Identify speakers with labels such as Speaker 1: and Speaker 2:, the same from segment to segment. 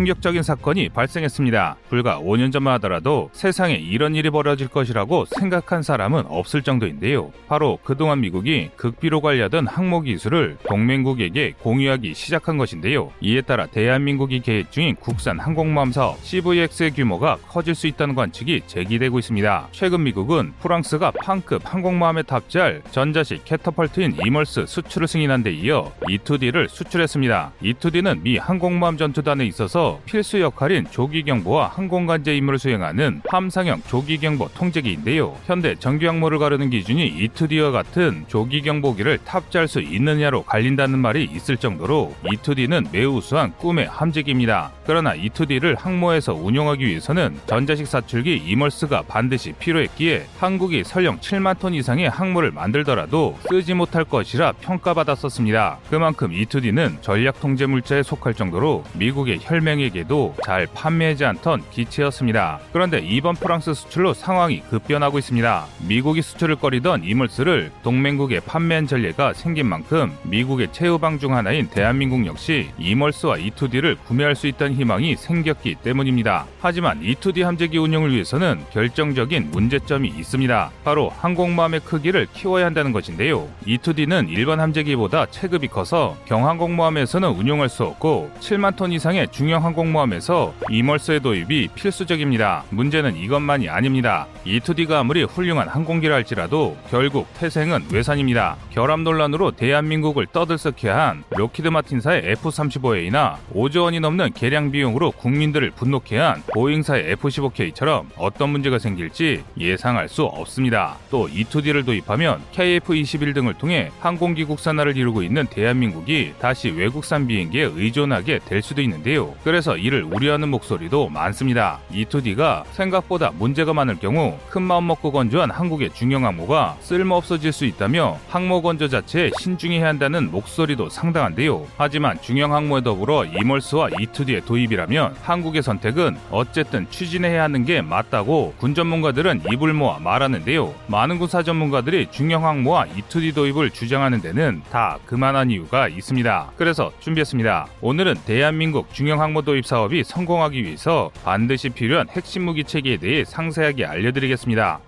Speaker 1: 충격적인 사건이 발생했습니다. 불과 5년 전만 하더라도 세상에 이런 일이 벌어질 것이라고 생각한 사람은 없을 정도인데요. 바로 그동안 미국이 극비로 관리하던 항모 기술을 동맹국에게 공유하기 시작한 것인데요. 이에 따라 대한민국이 계획 중인 국산 항공모함 사업 CVX의 규모가 커질 수 있다는 관측이 제기되고 있습니다. 최근 미국은 프랑스가 팡급 항공모함에 탑재할 전자식 캐터펄트인 EMALS 수출을 승인한 데 이어 E2D를 수출했습니다. E2D는 미 항공모함 전투단에 있어서 필수 역할인 조기경보와 항공관제 임무를 수행하는 함상형 조기경보 통제기인데요. 현대 정규항모를 가르는 기준이 E2D와 같은 조기경보기를 탑재할 수 있느냐로 갈린다는 말이 있을 정도로 E2D는 매우 우수한 꿈의 함재기입니다. 그러나 E2D를 항모에서 운용하기 위해서는 전자식 사출기 이멀스가 반드시 필요했기에 한국이 설령 7만 톤 이상의 항모를 만들더라도 쓰지 못할 것이라 평가받았었습니다. 그만큼 E2D는 전략 통제 물자에 속할 정도로 미국의 혈맹 에게도 잘 판매하지 않던 기체였습니다. 그런데 이번 프랑스 수출로 상황이 급변하고 있습니다. 미국이 수출을 꺼리던 이물스를 동맹국에 판매한 전례가 생긴 만큼 미국의 최후방 중 하나인 대한민국 역시 이멀스와 E2D를 구매할 수 있다는 희망이 생겼기 때문입니다. 하지만 E2D 함재기 운영을 위해서는 결정적인 문제점이 있습니다. 바로 항공모함의 크기를 키워야 한다는 것인데요. E2D는 일반 함재기보다 체급이 커서 경항공모함에서는 운용할 수 없고 7만 톤 이상의 중형 항공모함에서 EMALS의 도입이 필수적입니다. 문제는 이것만이 아닙니다. E2D가 아무리 훌륭한 항공기라 할지라도 결국 태생은 외산입니다. 결함 논란으로 대한민국을 떠들썩하게 한 록히드 마틴사의 F-35A나 5조 원이 넘는 개량 비용으로 국민들을 분노케 한 보잉사의 F-15K처럼 어떤 문제가 생길지 예상할 수 없습니다. 또 E2D를 도입하면 KF-21 등을 통해 항공기 국산화를 이루고 있는 대한민국이 다시 외국산 비행기에 의존하게 될 수도 있는데요. 그래서 이를 우려하는 목소리도 많습니다. E2D가 생각보다 문제가 많을 경우 큰 마음 먹고 건조한 한국의 중형 항모가 쓸모없어질 수 있다며 항모 건조 자체에 신중해야 한다는 목소리도 상당한데요. 하지만 중형 항모에 더불어 이멀스와 E2D의 도입이라면 한국의 선택은 어쨌든 추진해야 하는 게 맞다고 군 전문가들은 입을 모아 말하는데요. 많은 군사 전문가들이 중형 항모와 E2D 도입을 주장하는 데는 다 그만한 이유가 있습니다. 그래서 준비했습니다. 오늘은 대한민국 중형 항모 도입 사업이 성공하기 위해서 반드시 필요한 핵심 무기 체계에 대해 상세하게 알려드리겠습니다.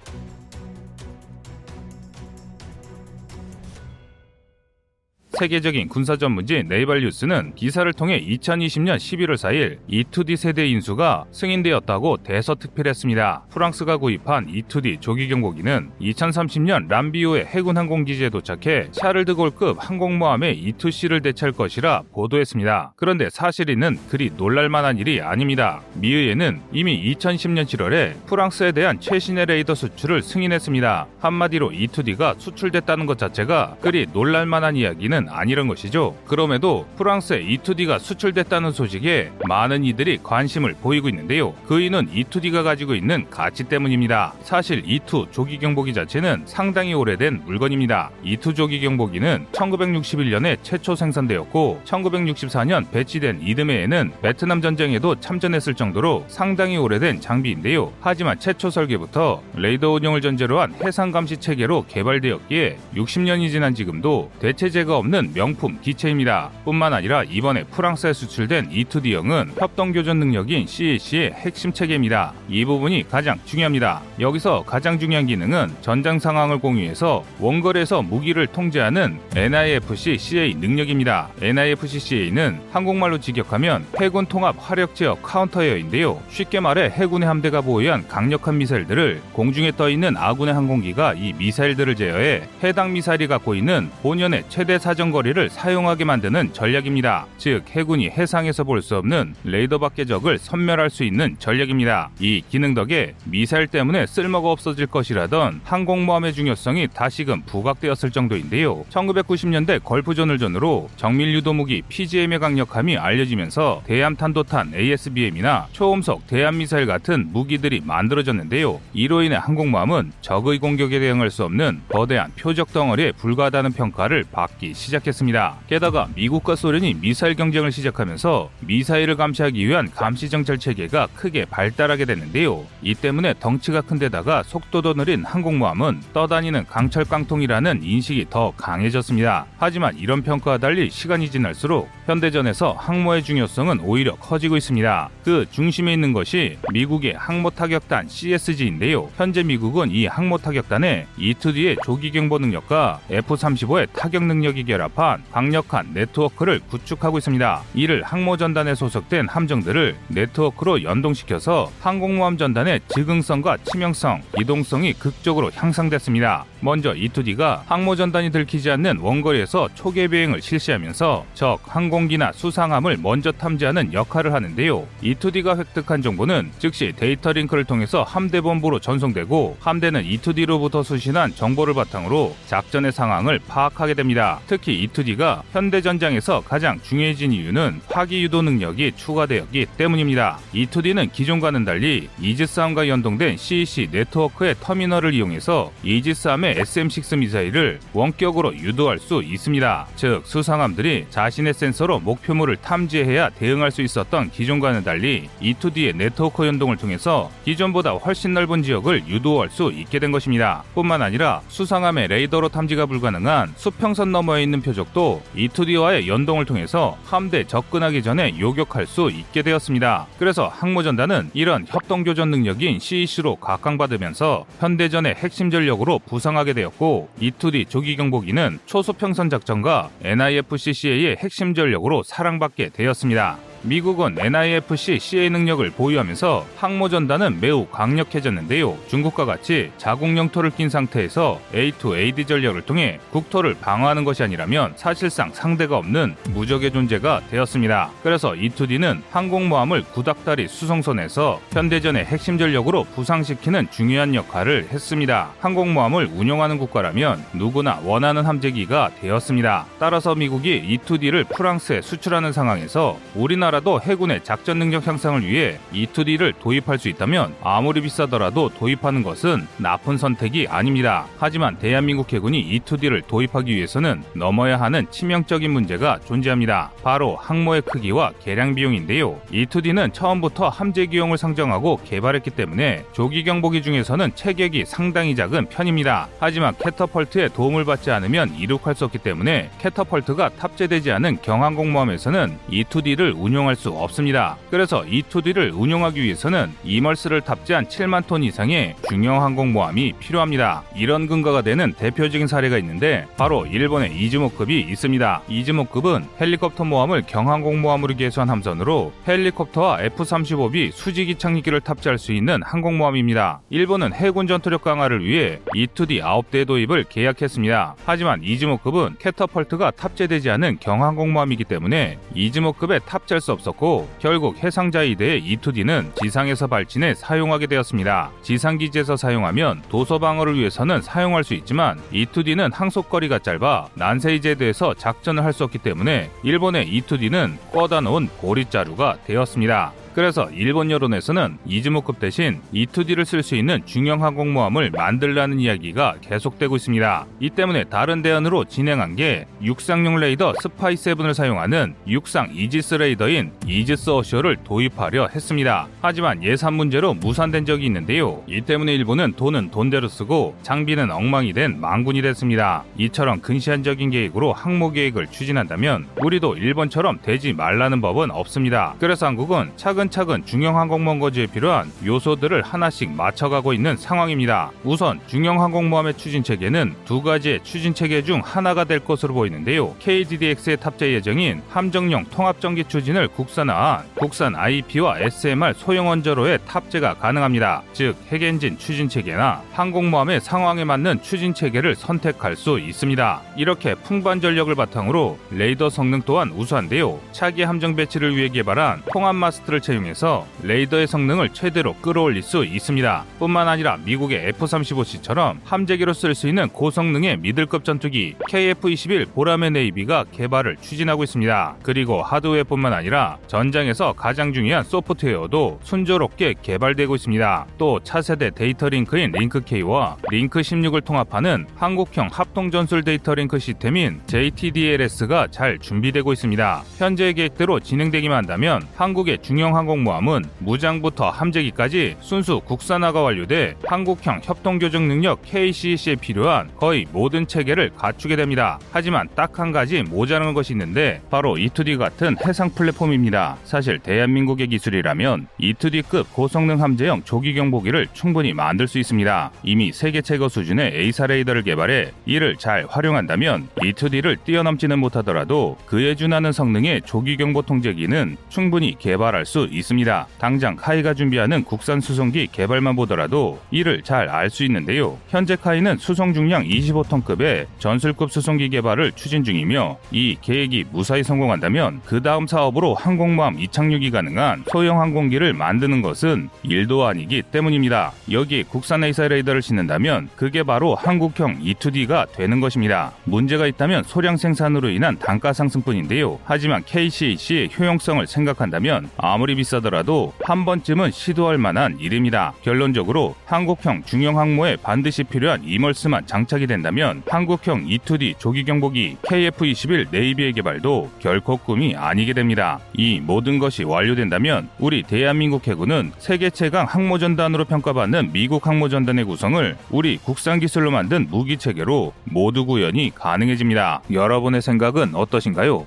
Speaker 1: 세계적인 군사 전문지 네이발 뉴스는 기사를 통해 2020년 11월 4일 E2D 세대 인수가 승인되었다고 대서특필했습니다. 프랑스가 구입한 E2D 조기 경보기는 2030년 람비오의 해군 항공기지에 도착해 샤를드골급 항공모함의 E2C를 대체할 것이라 보도했습니다. 그런데 사실 이는 그리 놀랄만한 일이 아닙니다. 미의회는 이미 2010년 7월에 프랑스에 대한 최신의 레이더 수출을 승인했습니다. 한마디로 E2D가 수출됐다는 것 자체가 그리 놀랄만한 이야기는 아니란 것이죠. 그럼에도 프랑스에 E2D가 수출됐다는 소식에 많은 이들이 관심을 보이고 있는데요. 그 이유는 E2D가 가지고 있는 가치 때문입니다. 사실 E2 조기 경보기 자체는 상당히 오래된 물건입니다. E2 조기 경보기는 1961년에 최초 생산되었고 1964년 배치된 이듬해에는 베트남 전쟁에도 참전했을 정도로 상당히 오래된 장비인데요. 하지만 최초 설계부터 레이더 운영을 전제로 한 해상 감시 체계로 개발되었기에 60년이 지난 지금도 대체제가 없는 없는 명품 기체입니다. 뿐만 아니라 이번에 프랑스에 수출된 E2D형은 협동 교전 능력인 CEC의 핵심 체계입니다. 이 부분이 가장 중요합니다. 여기서 가장 중요한 기능은 전장 상황을 공유해서 원거리에서 무기를 통제하는 NIFC-CA 능력입니다. NIFC-CA는 한국말로 직역하면 해군 통합 화력 제어 counter air인데요. 쉽게 말해 해군의 함대가 보유한 강력한 미사일들을 공중에 떠 있는 아군의 항공기가 이 미사일들을 제어해 해당 미사일이 갖고 있는 본연의 최대 사정 사정거리를 사용하게 만드는 전략입니다. 즉 해군이 해상에서 볼 수 없는 레이더 밖의 적을 선멸할 수 있는 전략입니다. 이 기능 덕에 미사일 때문에 쓸모가 없어질 것이라던 항공모함의 중요성이 다시금 부각되었을 정도인데요. 1990년대 걸프존을 전후로 정밀 유도무기 PGM의 강력함이 알려지면서 대함 탄도탄 ASBM이나 초음속 대함 미사일 같은 무기들이 만들어졌는데요. 이로 인해 항공모함은 적의 공격에 대응할 수 없는 거대한 표적 덩어리에 불과하다는 평가를 받기 시작합니다. 시작했습니다. 게다가 미국과 소련이 미사일 경쟁을 시작하면서 미사일을 감시하기 위한 감시 정찰 체계가 크게 발달하게 됐는데요. 이 때문에 덩치가 큰 데다가 속도도 느린 항공모함은 떠다니는 강철 깡통이라는 인식이 더 강해졌습니다. 하지만 이런 평가와 달리 시간이 지날수록 현대전에서 항모의 중요성은 오히려 커지고 있습니다. 그 중심에 있는 것이 미국의 항모 타격단 CSG인데요. 현재 미국은 이 항모 타격단에 E-2D의 조기 경보 능력과 F-35의 타격 능력이 결합 한 강력한 네트워크를 구축하고 있습니다. 이를 항모 전단에 소속된 함정들을 네트워크로 연동시켜서 항공모함 전단의 즉응성과 치명성, 이동성이 극적으로 향상됐습니다. 먼저 E-2D가 항모 전단이 들키지 않는 원거리에서 초계 비행을 실시하면서 적 항공기나 수상함을 먼저 탐지하는 역할을 하는데요. E-2D가 획득한 정보는 즉시 데이터 링크를 통해서 함대 본부로 전송되고 함대는 E-2D로부터 수신한 정보를 바탕으로 작전의 상황을 파악하게 됩니다. 특히 E-2D가 현대 전장에서 가장 중요해진 이유는 파기 유도 능력이 추가되었기 때문입니다. E-2D는 기존과는 달리 이지스함과 연동된 CEC 네트워크의 터미널을 이용해서 이지스함의 SM-6 미사일을 원격으로 유도할 수 있습니다. 즉 수상함들이 자신의 센서로 목표물을 탐지해야 대응할 수 있었던 기존과는 달리 E2D의 네트워크 연동을 통해서 기존보다 훨씬 넓은 지역을 유도할 수 있게 된 것입니다. 뿐만 아니라 수상함의 레이더로 탐지가 불가능한 수평선 너머에 있는 표적도 E2D와의 연동을 통해서 함대 접근하기 전에 요격할 수 있게 되었습니다. 그래서 항모전단은 이런 협동교전 능력인 CEC로 각광받으면서 현대전의 핵심 전력으로 부상하게 되었고 E2D 조기 경보기는 초수평선 작전과 NIFCCA의 핵심 전력으로 사랑받게 되었습니다. 미국은 NIFC CA 능력을 보유하면서 항모 전단은 매우 강력해졌는데요. 중국과 같이 자국 영토를 낀 상태에서 A2AD 전략을 통해 국토를 방어하는 것이 아니라면 사실상 상대가 없는 무적의 존재가 되었습니다. 그래서 E2D는 항공모함을 구닥다리 수송선에서 현대전의 핵심 전력으로 부상시키는 중요한 역할을 했습니다. 항공모함을 운용하는 국가라면 누구나 원하는 함재기가 되었습니다. 따라서 미국이 E2D를 프랑스에 수출하는 상황에서 우리나라 우리 나라도 해군의 작전 능력 향상을 위해 E2D를 도입할 수 있다면 아무리 비싸더라도 도입하는 것은 나쁜 선택이 아닙니다. 하지만 대한민국 해군이 E2D를 도입하기 위해서는 넘어야 하는 치명적인 문제가 존재합니다. 바로 항모의 크기와 개량 비용인데요. E2D는 처음부터 함재 기용을 상정하고 개발했기 때문에 조기 경보기 중에서는 체격이 상당히 작은 편입니다. 하지만 캐터펄트의 도움을 받지 않으면 이륙할 수 없기 때문에 캐터펄트가 탑재되지 않은 경항공모함에서는 E2D를 운용 운용할 수 없습니다. 그래서 E2D를 운용하기 위해서는 EMALS를 탑재한 7만 톤 이상의 중형 항공모함이 필요합니다. 이런 근거가 되는 대표적인 사례가 있는데 바로 일본의 이즈모급이 있습니다. 이즈모급은 헬리콥터 모함을 경항공모함으로 개수한 함선으로 헬리콥터와 F-35B 수직 이착륙기를 탑재할 수 있는 항공모함입니다. 일본은 해군 전투력 강화를 위해 E2D 9대 도입을 계약했습니다. 하지만 이즈모급은 캐터펄트가 탑재되지 않은 경항공모함이기 때문에 이즈모급에 탑재할 수 없었고 결국 해상자위대의 E2D는 지상에서 발진해 사용하게 되었습니다. 지상기지에서 사용하면 도서 방어를 위해서는 사용할 수 있지만 E2D는 항속거리가 짧아 난세이제도에서 작전을 할 수 없기 때문에 일본의 E2D는 꿔다 놓은 보릿자루가 되었습니다. 그래서 일본 여론에서는 이즈모급 대신 E2D를 쓸 수 있는 중형 항공모함을 만들라는 이야기가 계속되고 있습니다. 이 때문에 다른 대안으로 진행한 게 육상용 레이더 SPY-7을 사용하는 육상 이지스 레이더인 이지스 Ashore를 도입하려 했습니다. 하지만 예산 문제로 무산된 적이 있는데요. 이 때문에 일본은 돈은 돈대로 쓰고 장비는 엉망이 된 망군이 됐습니다. 이처럼 근시안적인 계획으로 항모 계획을 추진한다면 우리도 일본처럼 되지 말라는 법은 없습니다. 그래서 한국은 차근 차근차근 중형 항공모함 건조에 필요한 요소들을 하나씩 맞춰가고 있는 상황입니다. 우선 중형 항공모함의 추진 체계는 두 가지의 추진 체계 중 하나가 될 것으로 보이는데요. KDDX에 탑재 예정인 함정용 통합전기 추진을 국산화한 국산 IP와 SMR 소형 원자로의 탑재가 가능합니다. 즉 핵엔진 추진 체계나 항공모함의 상황에 맞는 추진 체계를 선택할 수 있습니다. 이렇게 풍부한 전력을 바탕으로 레이더 성능 또한 우수한데요. 차기 함정 배치를 위해 개발한 통합 마스트를 채용해서 레이더의 성능을 최대로 끌어올릴 수 있습니다. 뿐만 아니라 미국의 F-35C처럼 함재기로 쓸 수 있는 고성능의 미들급 전투기 KF-21 보라매 Navy가 개발을 추진하고 있습니다. 그리고 하드웨어뿐만 아니라 전장에서 가장 중요한 소프트웨어도 순조롭게 개발되고 있습니다. 또 차세대 데이터 링크인 링크K와 링크16을 통합하는 한국형 합동 전술 데이터 링크 시스템인 JTDLS가 잘 준비되고 있습니다. 현재의 계획대로 진행되기만 한다면 한국의 중형 항공모함은 무장부터 함재기까지 순수 국산화가 완료돼 한국형 협동교전 능력 KCEC에 필요한 거의 모든 체계를 갖추게 됩니다. 하지만 딱 한 가지 모자라는 것이 있는데 바로 E2D 같은 해상 플랫폼입니다. 사실 대한민국의 기술이라면 E2D급 고성능 함재형 조기 경보기를 충분히 만들 수 있습니다. 이미 세계 최고 수준의 A사 레이더를 개발해 이를 잘 활용한다면 E2D를 뛰어넘지는 못하더라도 그에 준하는 성능의 조기 경보 통제기는 충분히 개발할 수 있습니다. 당장 카이가 준비하는 국산 수송기 개발만 보더라도 이를 잘 알 수 있는데요. 현재 카이는 수송 중량 25톤급의 전술급 수송기 개발을 추진 중이며 이 계획이 무사히 성공한다면 그 다음 사업으로 항공모함 이착륙이 가능한 소형 항공기를 만드는 것은 일도 아니기 때문입니다. 여기에 국산 A사 레이더를 싣는다면 그게 바로 한국형 E2D가 되는 것입니다. 문제가 있다면 소량 생산으로 인한 단가 상승뿐인데요. 하지만 KCAC의 효용성을 생각한다면 아무리 비싸더라도 한 번쯤은 시도할 만한 일입니다. 결론적으로 한국형 중형 항모에 반드시 필요한 이멀스만 장착이 된다면 한국형 E2D 조기 경보기 KF-21 네이비의 개발도 결코 꿈이 아니게 됩니다. 이 모든 것이 완료된다면 우리 대한민국 해군은 세계 최강 항모전단으로 평가받는 미국 항모전단의 구성을 우리 국산 기술로 만든 무기 체계로 모두 구현이 가능해집니다. 여러분의 생각은 어떠신가요?